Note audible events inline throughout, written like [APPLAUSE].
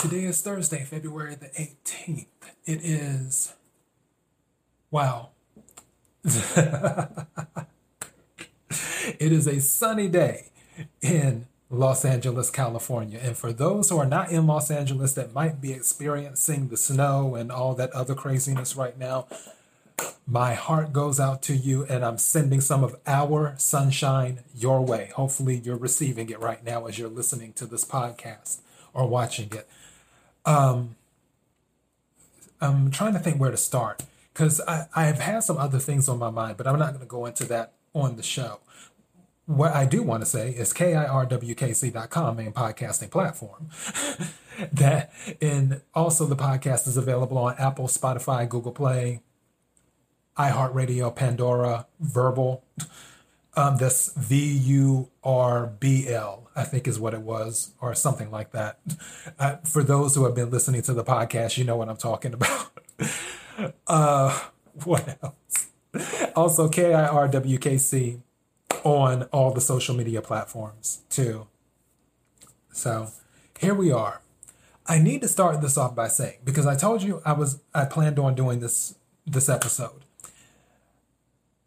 Today is Thursday, February the 18th. It is, wow. [LAUGHS] it is a sunny day in Los Angeles, California. And for those who are not in Los Angeles that might be experiencing the snow and all that other craziness right now, my heart goes out to you, and I'm sending some of our sunshine your way. Hopefully, you're receiving it right now as you're listening to this podcast or watching it. Um, I'm trying to think where to start because I, I have had some other things on my mind, but I'm not going to go into that on the show. What I do want to say is KIRWKC.com, main podcasting platform. [LAUGHS] that and also the podcast is available on Apple, Spotify, Google Play, iHeartRadio, Pandora, Vurbl. Um, that's V U R B L, I think is what it was, or something like that. Uh, for those who have been listening to the podcast, you know what I'm talking about. [LAUGHS] uh, what else? Also, K I R W K C on all the social media platforms too. So here we are. I need to start this off by saying because I told you I was I planned on doing this this episode.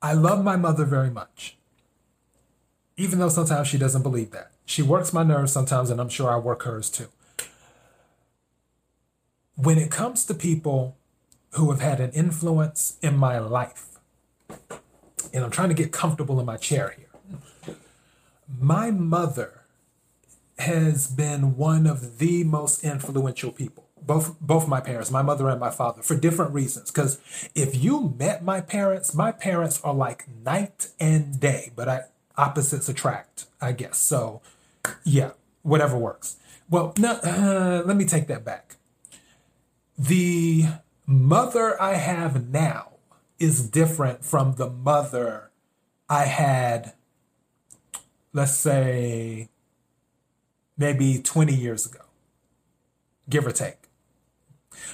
I love my mother very much even though sometimes she doesn't believe that. She works my nerves sometimes, and I'm sure I work hers too. When it comes to people who have had an influence in my life, and I'm trying to get comfortable in my chair here, my mother has been one of the most influential people both both my parents, my mother and my father, for different reasons. Because if you met my parents, my parents are like night and day. But I opposites attract, I guess. So, yeah, whatever works. Well, no, uh, let me take that back. The mother I have now is different from the mother I had, let's say, maybe 20 years ago, give or take.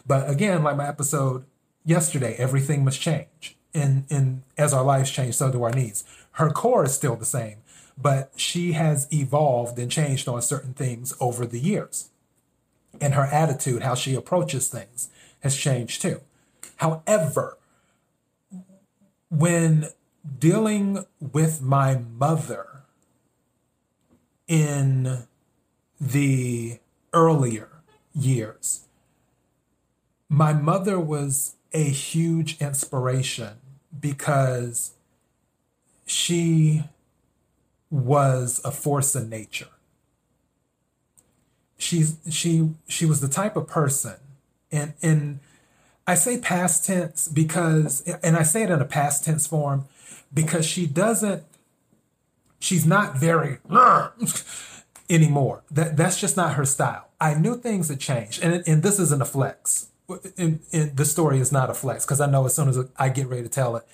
But again, like my episode yesterday, everything must change. And, and as our lives change, so do our needs her core is still the same, but she has evolved and changed on certain things over the years. And her attitude, how she approaches things, has changed too. However, when dealing with my mother in the earlier years, my mother was a huge inspiration because she was a force of nature. She's she she was the type of person, and and I say past tense because, and I say it in a past tense form because she doesn't. She's not very [LAUGHS] anymore. That that's just not her style. I knew things had changed, and and this isn't a flex. And, and the story is not a flex because I know as soon as I get ready to tell it,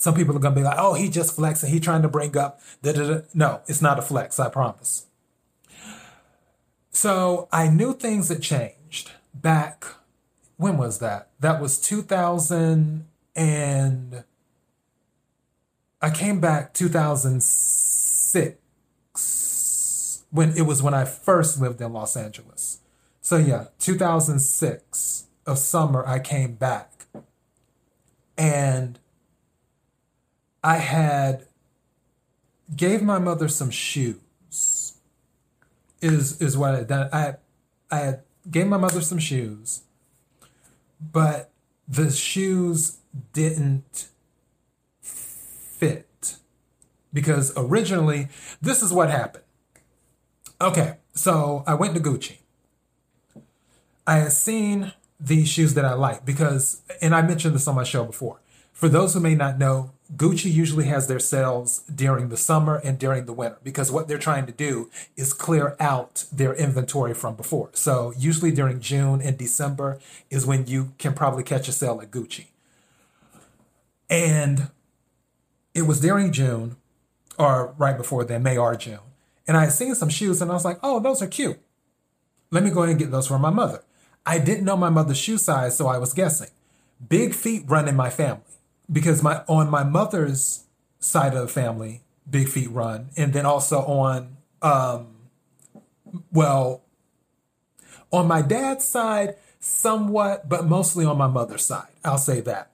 some people are going to be like, oh, he just flexing. He trying to bring up. No, it's not a flex. I promise. So I knew things had changed back. When was that? That was 2000 and I came back 2006 when it was when I first lived in Los Angeles. So yeah, 2006 of summer I came back. And I had gave my mother some shoes. Is is what I done. I I had gave my mother some shoes, but the shoes didn't fit because originally this is what happened. Okay, so I went to Gucci. I had seen these shoes that I like because, and I mentioned this on my show before. For those who may not know, Gucci usually has their sales during the summer and during the winter because what they're trying to do is clear out their inventory from before. So, usually during June and December is when you can probably catch a sale at Gucci. And it was during June or right before then, May or June. And I had seen some shoes and I was like, oh, those are cute. Let me go ahead and get those for my mother. I didn't know my mother's shoe size, so I was guessing. Big feet run in my family because my on my mother's side of the family, Big Feet run, and then also on um, well, On my dad's side, somewhat, but mostly on my mother's side. I'll say that.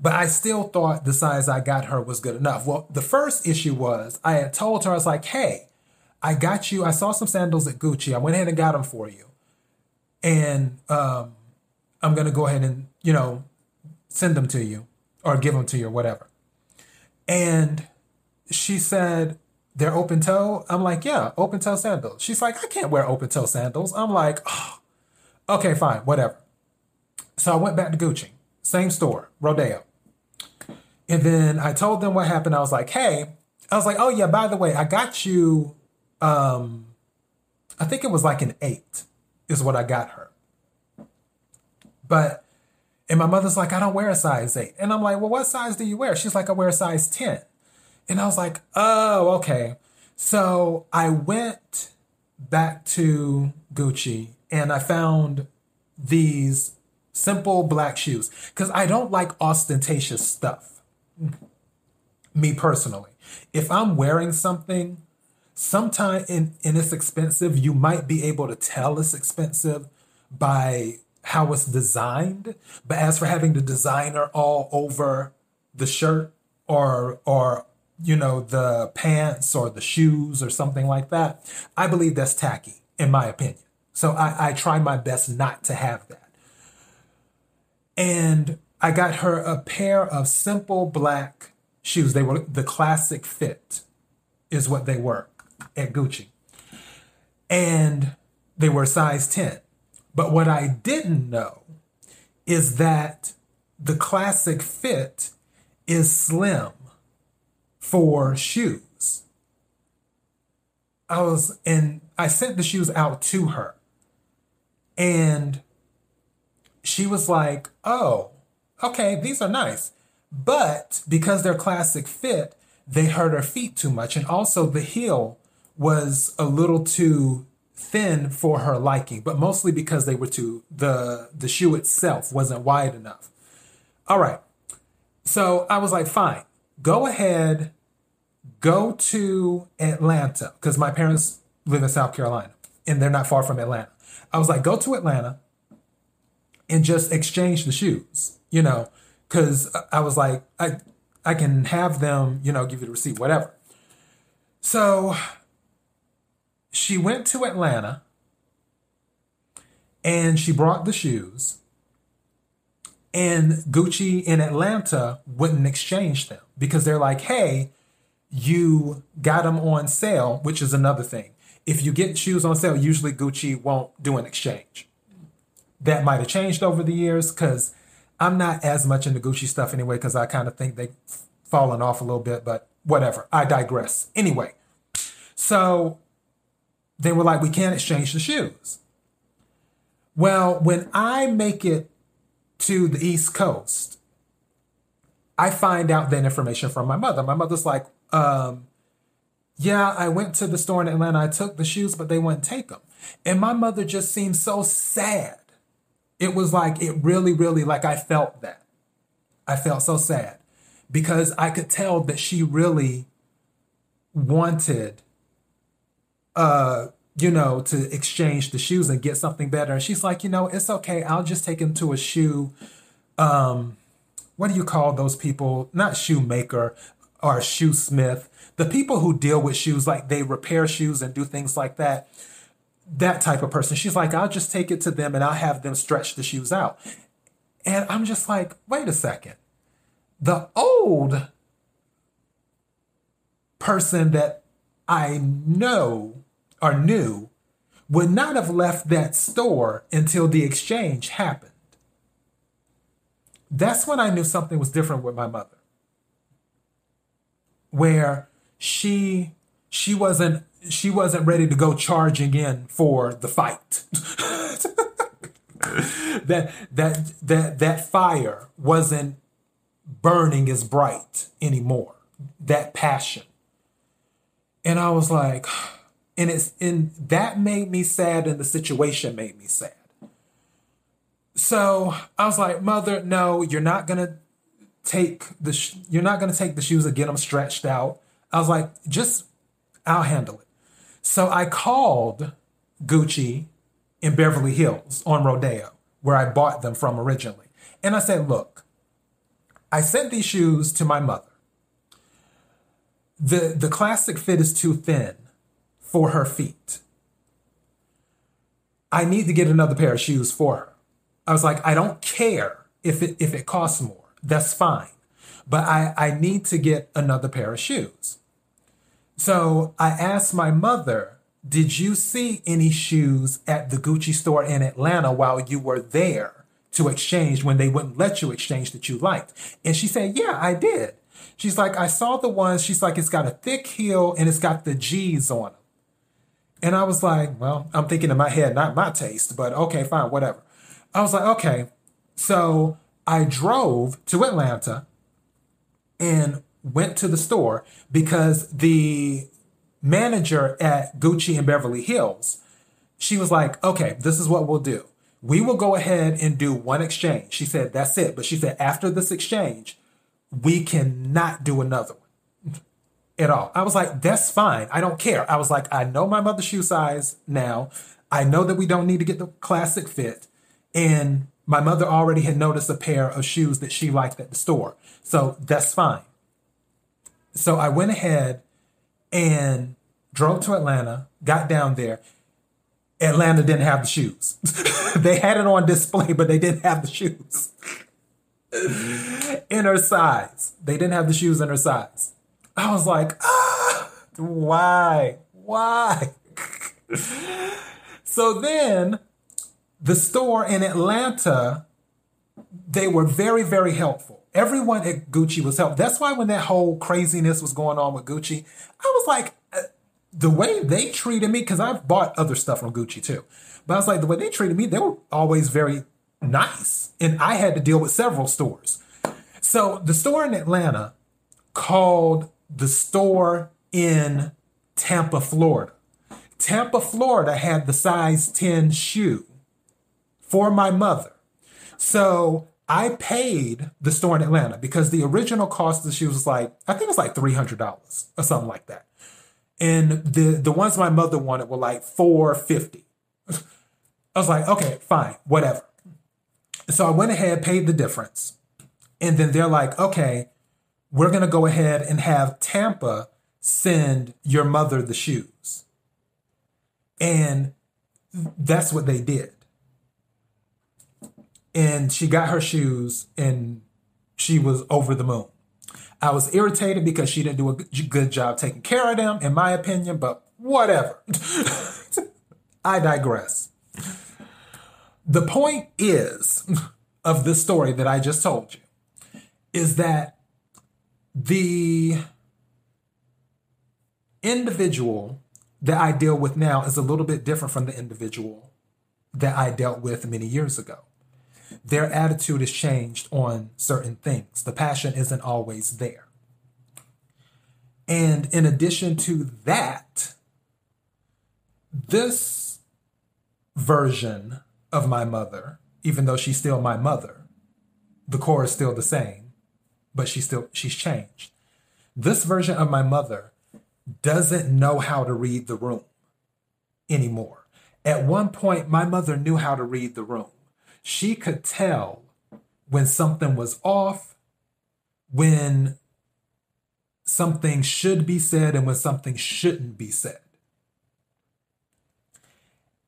But I still thought the size I got her was good enough. Well, the first issue was I had told her, I was like, hey, I got you. I saw some sandals at Gucci. I went ahead and got them for you. And um, I'm going to go ahead and, you know, send them to you or give them to you or whatever. And she said, they're open toe. I'm like, yeah, open toe sandals. She's like, I can't wear open toe sandals. I'm like, oh, okay, fine, whatever. So I went back to Gucci, same store, Rodeo. And then I told them what happened. I was like, hey, I was like, oh yeah, by the way, I got you um I think it was like an eight is what I got her. But and my mother's like, I don't wear a size eight. And I'm like, well, what size do you wear? She's like, I wear a size 10. And I was like, oh, okay. So I went back to Gucci and I found these simple black shoes because I don't like ostentatious stuff. Me personally. If I'm wearing something, sometime in, and it's expensive, you might be able to tell it's expensive by how it's designed. But as for having the designer all over the shirt or or you know the pants or the shoes or something like that, I believe that's tacky, in my opinion. So I, I try my best not to have that. And I got her a pair of simple black shoes. They were the classic fit, is what they were at Gucci. And they were size 10. But what I didn't know is that the classic fit is slim for shoes. I was, and I sent the shoes out to her. And she was like, oh, okay, these are nice. But because they're classic fit, they hurt her feet too much. And also the heel was a little too thin for her liking, but mostly because they were too the the shoe itself wasn't wide enough. All right. So I was like, fine, go ahead, go to Atlanta, because my parents live in South Carolina and they're not far from Atlanta. I was like, go to Atlanta and just exchange the shoes, you know, because I was like, I I can have them, you know, give you the receipt, whatever. So she went to Atlanta and she brought the shoes and Gucci in Atlanta wouldn't exchange them because they're like, hey, you got them on sale, which is another thing. If you get shoes on sale, usually Gucci won't do an exchange. That might have changed over the years because I'm not as much into Gucci stuff anyway because I kind of think they've fallen off a little bit, but whatever. I digress. Anyway, so they were like, we can't exchange the shoes. Well, when I make it to the East Coast, I find out that information from my mother. My mother's like, um, yeah, I went to the store in Atlanta. I took the shoes, but they wouldn't take them. And my mother just seemed so sad. It was like, it really, really, like I felt that. I felt so sad because I could tell that she really wanted uh, you know, to exchange the shoes and get something better. And she's like, you know, it's okay. I'll just take him to a shoe. Um, what do you call those people? Not shoemaker or shoesmith. The people who deal with shoes, like they repair shoes and do things like that. That type of person. She's like, I'll just take it to them and I'll have them stretch the shoes out. And I'm just like, wait a second. The old person that I know or new would not have left that store until the exchange happened. That's when I knew something was different with my mother. Where she she wasn't she wasn't ready to go charging in for the fight. [LAUGHS] that that that that fire wasn't burning as bright anymore. That passion. And I was like, and it's and that made me sad and the situation made me sad so i was like mother no you're not gonna take the sh- you're not gonna take the shoes and get them stretched out i was like just i'll handle it so i called gucci in Beverly Hills on Rodeo, where I bought them from originally. And I said, look, I sent these shoes to my mother. The, the classic fit is too thin for her feet. I need to get another pair of shoes for her. I was like, I don't care if it if it costs more. That's fine. But I, I need to get another pair of shoes. So I asked my mother, did you see any shoes at the Gucci store in Atlanta while you were there to exchange when they wouldn't let you exchange that you liked? And she said, Yeah, I did. She's like, I saw the ones, she's like, it's got a thick heel and it's got the G's on them. And I was like, well, I'm thinking in my head, not my taste, but okay, fine, whatever. I was like, okay. So I drove to Atlanta and went to the store because the manager at Gucci in Beverly Hills, she was like, okay, this is what we'll do. We will go ahead and do one exchange. She said, that's it. But she said, after this exchange, we cannot do another at all. I was like, that's fine. I don't care. I was like, I know my mother's shoe size now. I know that we don't need to get the classic fit. And my mother already had noticed a pair of shoes that she liked at the store. So that's fine. So I went ahead and drove to Atlanta, got down there. Atlanta didn't have the shoes. [LAUGHS] they had it on display, but they didn't have the shoes [LAUGHS] in her size. They didn't have the shoes in her size. I was like, ah, why? Why? so then the store in Atlanta, they were very, very helpful. Everyone at Gucci was helpful. That's why when that whole craziness was going on with Gucci, I was like, uh, the way they treated me, because I've bought other stuff from Gucci too, but I was like, the way they treated me, they were always very nice. And I had to deal with several stores. So the store in Atlanta called the store in Tampa, Florida. Tampa, Florida had the size 10 shoe for my mother. So I paid the store in Atlanta because the original cost of the shoes was like, I think it was like $300 or something like that. And the, the ones my mother wanted were like 450 I was like, okay, fine, whatever. So I went ahead, paid the difference. And then they're like, okay, we're going to go ahead and have Tampa send your mother the shoes. And that's what they did. And she got her shoes and she was over the moon. I was irritated because she didn't do a good job taking care of them, in my opinion, but whatever. [LAUGHS] I digress. The point is [LAUGHS] of this story that I just told you is that the individual that I deal with now is a little bit different from the individual that I dealt with many years ago. Their attitude has changed on certain things. The passion isn't always there. And in addition to that, this version of my mother, even though she's still my mother, the core is still the same, but she's still she's changed. This version of my mother doesn't know how to read the room anymore. At one point, my mother knew how to read the room. She could tell when something was off, when something should be said, and when something shouldn't be said.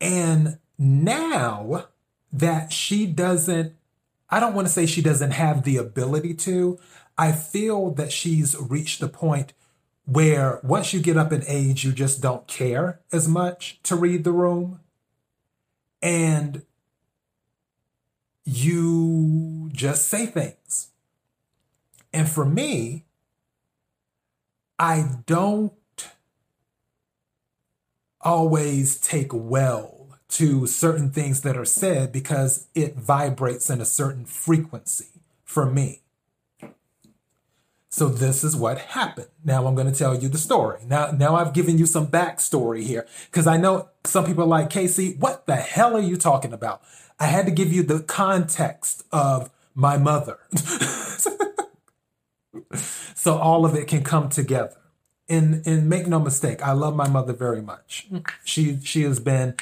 And now that she doesn't, I don't want to say she doesn't have the ability to, I feel that she's reached the point where once you get up in age, you just don't care as much to read the room. And you just say things. And for me, I don't always take well to certain things that are said because it vibrates in a certain frequency for me. So this is what happened. Now I'm going to tell you the story. Now, now I've given you some backstory here because I know some people are like, Casey, what the hell are you talking about? I had to give you the context of my mother. [LAUGHS] so all of it can come together. And, and make no mistake, I love my mother very much. Mm. She, she has been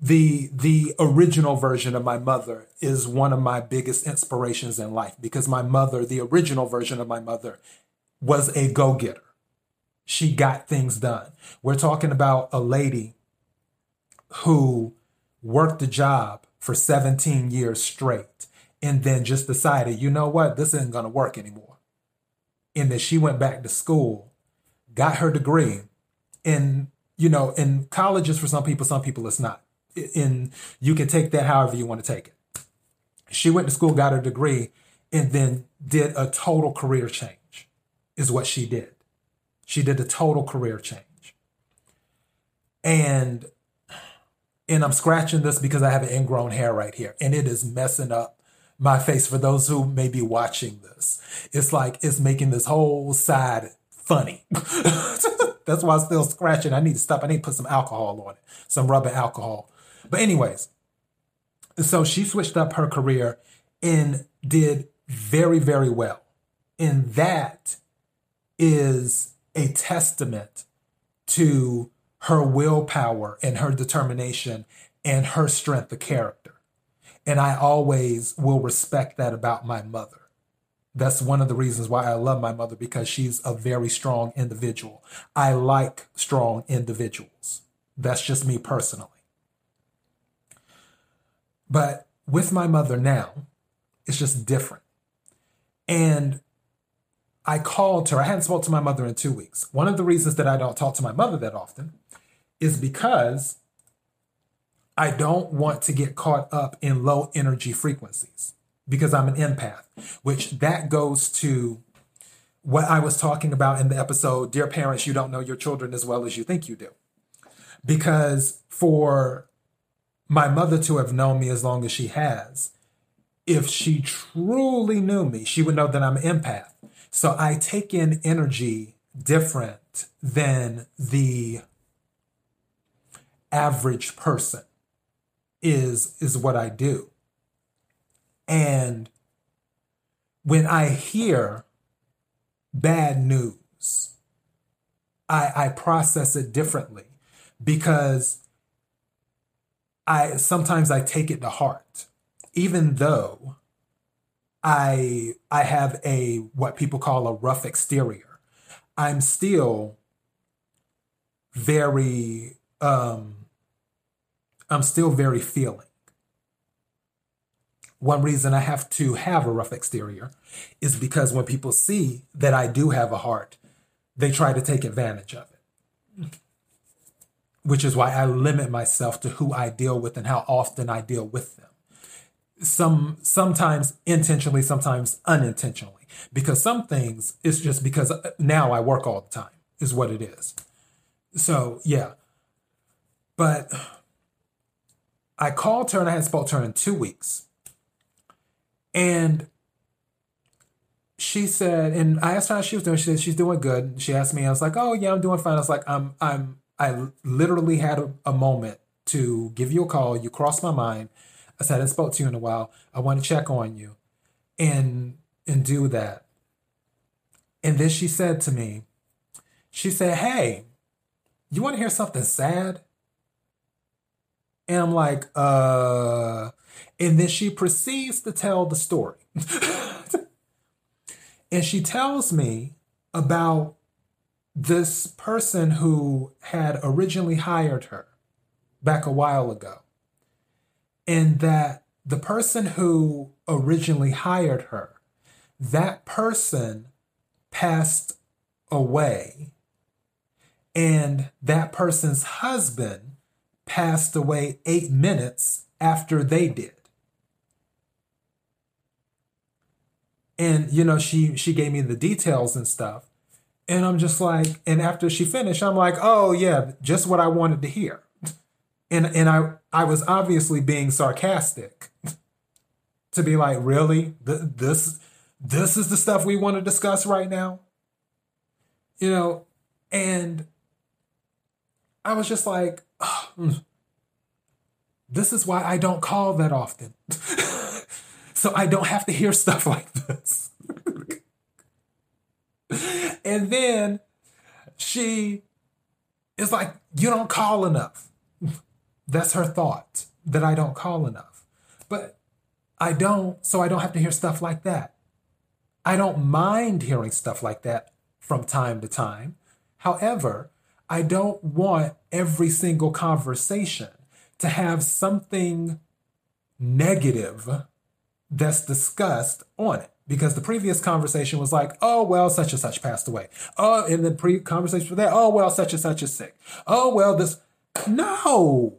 the the original version of my mother is one of my biggest inspirations in life because my mother, the original version of my mother, was a go-getter. She got things done. We're talking about a lady who worked a job for 17 years straight and then just decided, you know what, this isn't going to work anymore. And then she went back to school, got her degree. And, you know, in colleges for some people, some people it's not. And you can take that however you want to take it. She went to school, got her degree, and then did a total career change, is what she did. She did a total career change. And and I'm scratching this because I have an ingrown hair right here, and it is messing up my face for those who may be watching this. It's like it's making this whole side funny. [LAUGHS] That's why I'm still scratching. I need to stop. I need to put some alcohol on it, some rubbing alcohol. But, anyways, so she switched up her career and did very, very well. And that is a testament to her willpower and her determination and her strength of character. And I always will respect that about my mother. That's one of the reasons why I love my mother because she's a very strong individual. I like strong individuals. That's just me personally. But with my mother now, it's just different. And I called her. I hadn't spoken to my mother in two weeks. One of the reasons that I don't talk to my mother that often is because I don't want to get caught up in low energy frequencies because I'm an empath, which that goes to what I was talking about in the episode Dear Parents, You Don't Know Your Children as Well as You Think You Do. Because for my mother to have known me as long as she has, if she truly knew me, she would know that I'm an empath. So I take in energy different than the average person is is what I do. And when I hear bad news, I, I process it differently because I sometimes I take it to heart, even though I I have a what people call a rough exterior. I'm still very um I'm still very feeling. One reason I have to have a rough exterior is because when people see that I do have a heart, they try to take advantage of it. Which is why I limit myself to who I deal with and how often I deal with them. Some sometimes intentionally, sometimes unintentionally. Because some things it's just because now I work all the time, is what it is. So yeah. But I called her and I hadn't spoke to her in two weeks. And she said, and I asked her how she was doing. She said she's doing good. She asked me, I was like, oh yeah, I'm doing fine. I was like, I'm, I'm, I literally had a, a moment to give you a call. You crossed my mind. I said, I hadn't spoke to you in a while. I want to check on you and, and do that. And then she said to me, she said, hey, you want to hear something sad? And I'm like, uh, and then she proceeds to tell the story. [LAUGHS] and she tells me about this person who had originally hired her back a while ago. And that the person who originally hired her, that person passed away. And that person's husband passed away eight minutes after they did. And you know, she she gave me the details and stuff. And I'm just like, and after she finished, I'm like, oh yeah, just what I wanted to hear. And and I I was obviously being sarcastic to be like, really? This this is the stuff we want to discuss right now? You know, and I was just like, oh, this is why I don't call that often. [LAUGHS] so I don't have to hear stuff [LAUGHS] like this. [LAUGHS] and then she is like, You don't call enough. [LAUGHS] That's her thought that I don't call enough. But I don't, so I don't have to hear stuff like that. I don't mind hearing stuff like that from time to time. However, I don't want every single conversation to have something negative that's discussed on it. Because the previous conversation was like, oh, well, such and such passed away. Oh, and the pre conversation for that, oh, well, such and such is sick. Oh, well, this. No.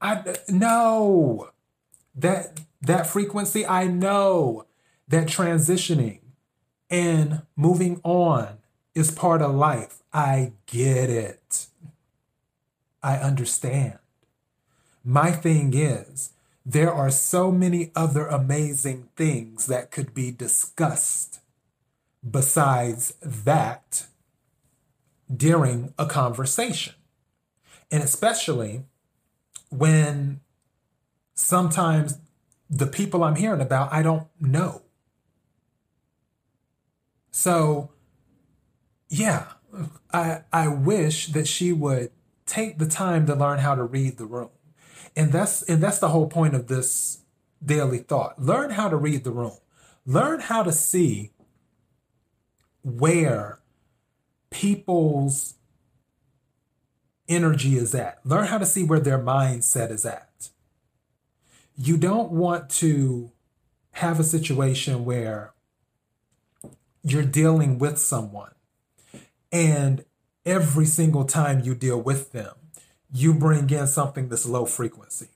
I, no. That, that frequency, I know that transitioning and moving on is part of life. I get it. I understand. My thing is, there are so many other amazing things that could be discussed besides that during a conversation. And especially when sometimes the people I'm hearing about, I don't know. So, yeah, I, I wish that she would take the time to learn how to read the room. And that's and that's the whole point of this daily thought. Learn how to read the room. Learn how to see where people's energy is at. Learn how to see where their mindset is at. You don't want to have a situation where you're dealing with someone and every single time you deal with them, you bring in something that's low frequency.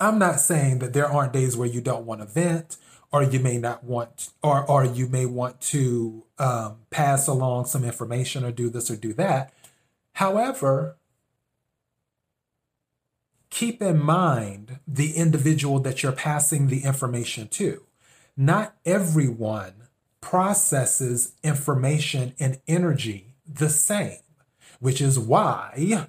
I'm not saying that there aren't days where you don't want to vent or you may not want or or you may want to um, pass along some information or do this or do that. However, keep in mind the individual that you're passing the information to. Not everyone processes information and energy the same, which is why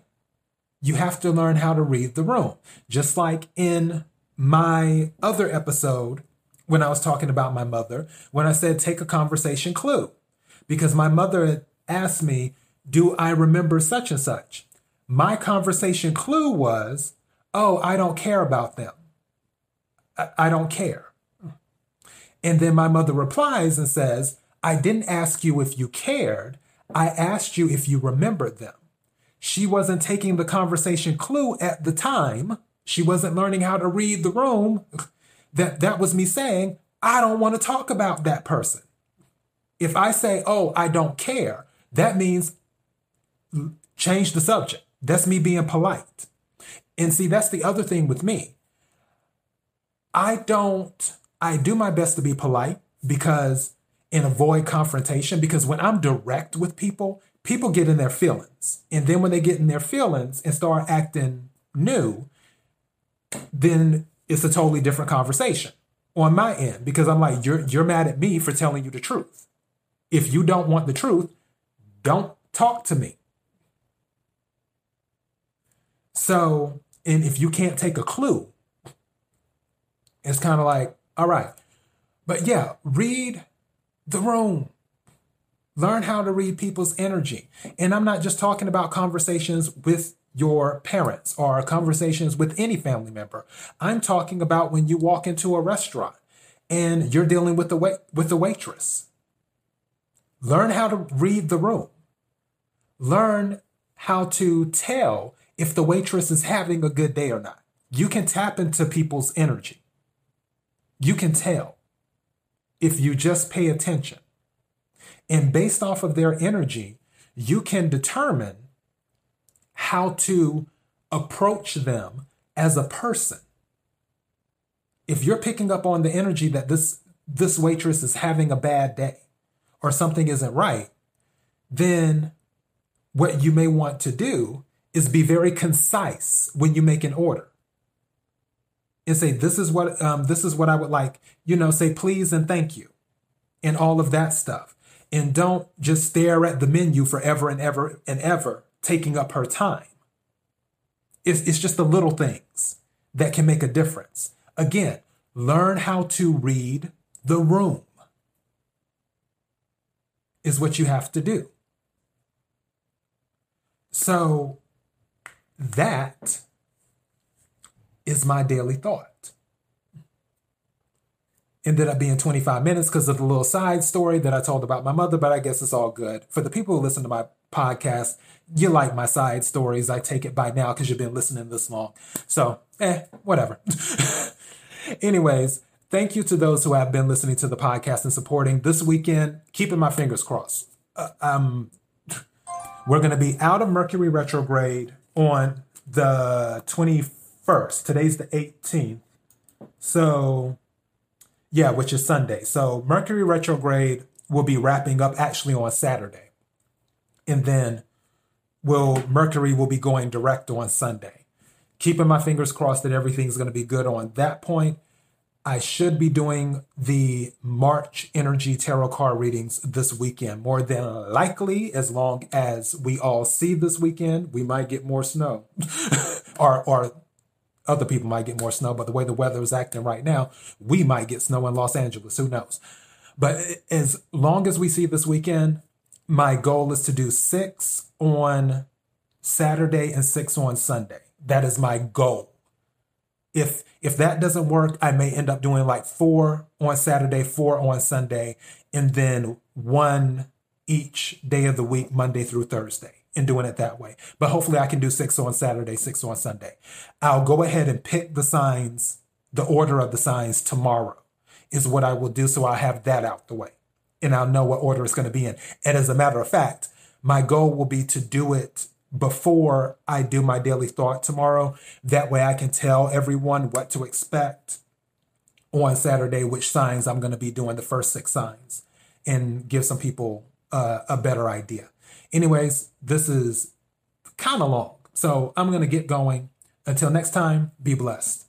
you have to learn how to read the room. Just like in my other episode, when I was talking about my mother, when I said take a conversation clue, because my mother asked me, Do I remember such and such? My conversation clue was, Oh, I don't care about them. I, I don't care. And then my mother replies and says, I didn't ask you if you cared. I asked you if you remembered them. She wasn't taking the conversation clue at the time. She wasn't learning how to read the room. That that was me saying, I don't want to talk about that person. If I say, "Oh, I don't care," that means change the subject. That's me being polite. And see, that's the other thing with me. I don't I do my best to be polite because and avoid confrontation because when I'm direct with people, people get in their feelings. And then when they get in their feelings and start acting new, then it's a totally different conversation on my end because I'm like, you're you're mad at me for telling you the truth. If you don't want the truth, don't talk to me. So, and if you can't take a clue, it's kind of like, all right. But yeah, read the room. Learn how to read people's energy. And I'm not just talking about conversations with your parents or conversations with any family member. I'm talking about when you walk into a restaurant and you're dealing with the wait- with the waitress. Learn how to read the room. Learn how to tell if the waitress is having a good day or not. You can tap into people's energy. You can tell if you just pay attention. And based off of their energy, you can determine how to approach them as a person. If you're picking up on the energy that this this waitress is having a bad day or something isn't right, then what you may want to do is be very concise when you make an order and say this is what um, this is what I would like. You know, say please and thank you, and all of that stuff. And don't just stare at the menu forever and ever and ever, taking up her time. It's, it's just the little things that can make a difference. Again, learn how to read the room, is what you have to do. So, that is my daily thought. Ended up being 25 minutes because of the little side story that I told about my mother, but I guess it's all good. For the people who listen to my podcast, you like my side stories. I take it by now because you've been listening this long. So, eh, whatever. [LAUGHS] Anyways, thank you to those who have been listening to the podcast and supporting this weekend. Keeping my fingers crossed. Uh, um, we're going to be out of Mercury retrograde on the 21st. Today's the 18th. So, yeah, which is Sunday. So, Mercury retrograde will be wrapping up actually on Saturday. And then will Mercury will be going direct on Sunday. Keeping my fingers crossed that everything's going to be good on that point. I should be doing the March energy tarot card readings this weekend. More than likely, as long as we all see this weekend, we might get more snow. [LAUGHS] or or other people might get more snow, but the way the weather is acting right now, we might get snow in Los Angeles. Who knows? But as long as we see this weekend, my goal is to do six on Saturday and six on Sunday. That is my goal. If if that doesn't work, I may end up doing like four on Saturday, four on Sunday, and then one each day of the week, Monday through Thursday, and doing it that way. But hopefully I can do six on Saturday, six on Sunday. I'll go ahead and pick the signs, the order of the signs tomorrow is what I will do. So I'll have that out the way and I'll know what order it's going to be in. And as a matter of fact, my goal will be to do it before I do my daily thought tomorrow. That way I can tell everyone what to expect on Saturday, which signs I'm going to be doing the first six signs, and give some people uh, a better idea. Anyways, this is kind of long. So I'm going to get going. Until next time, be blessed.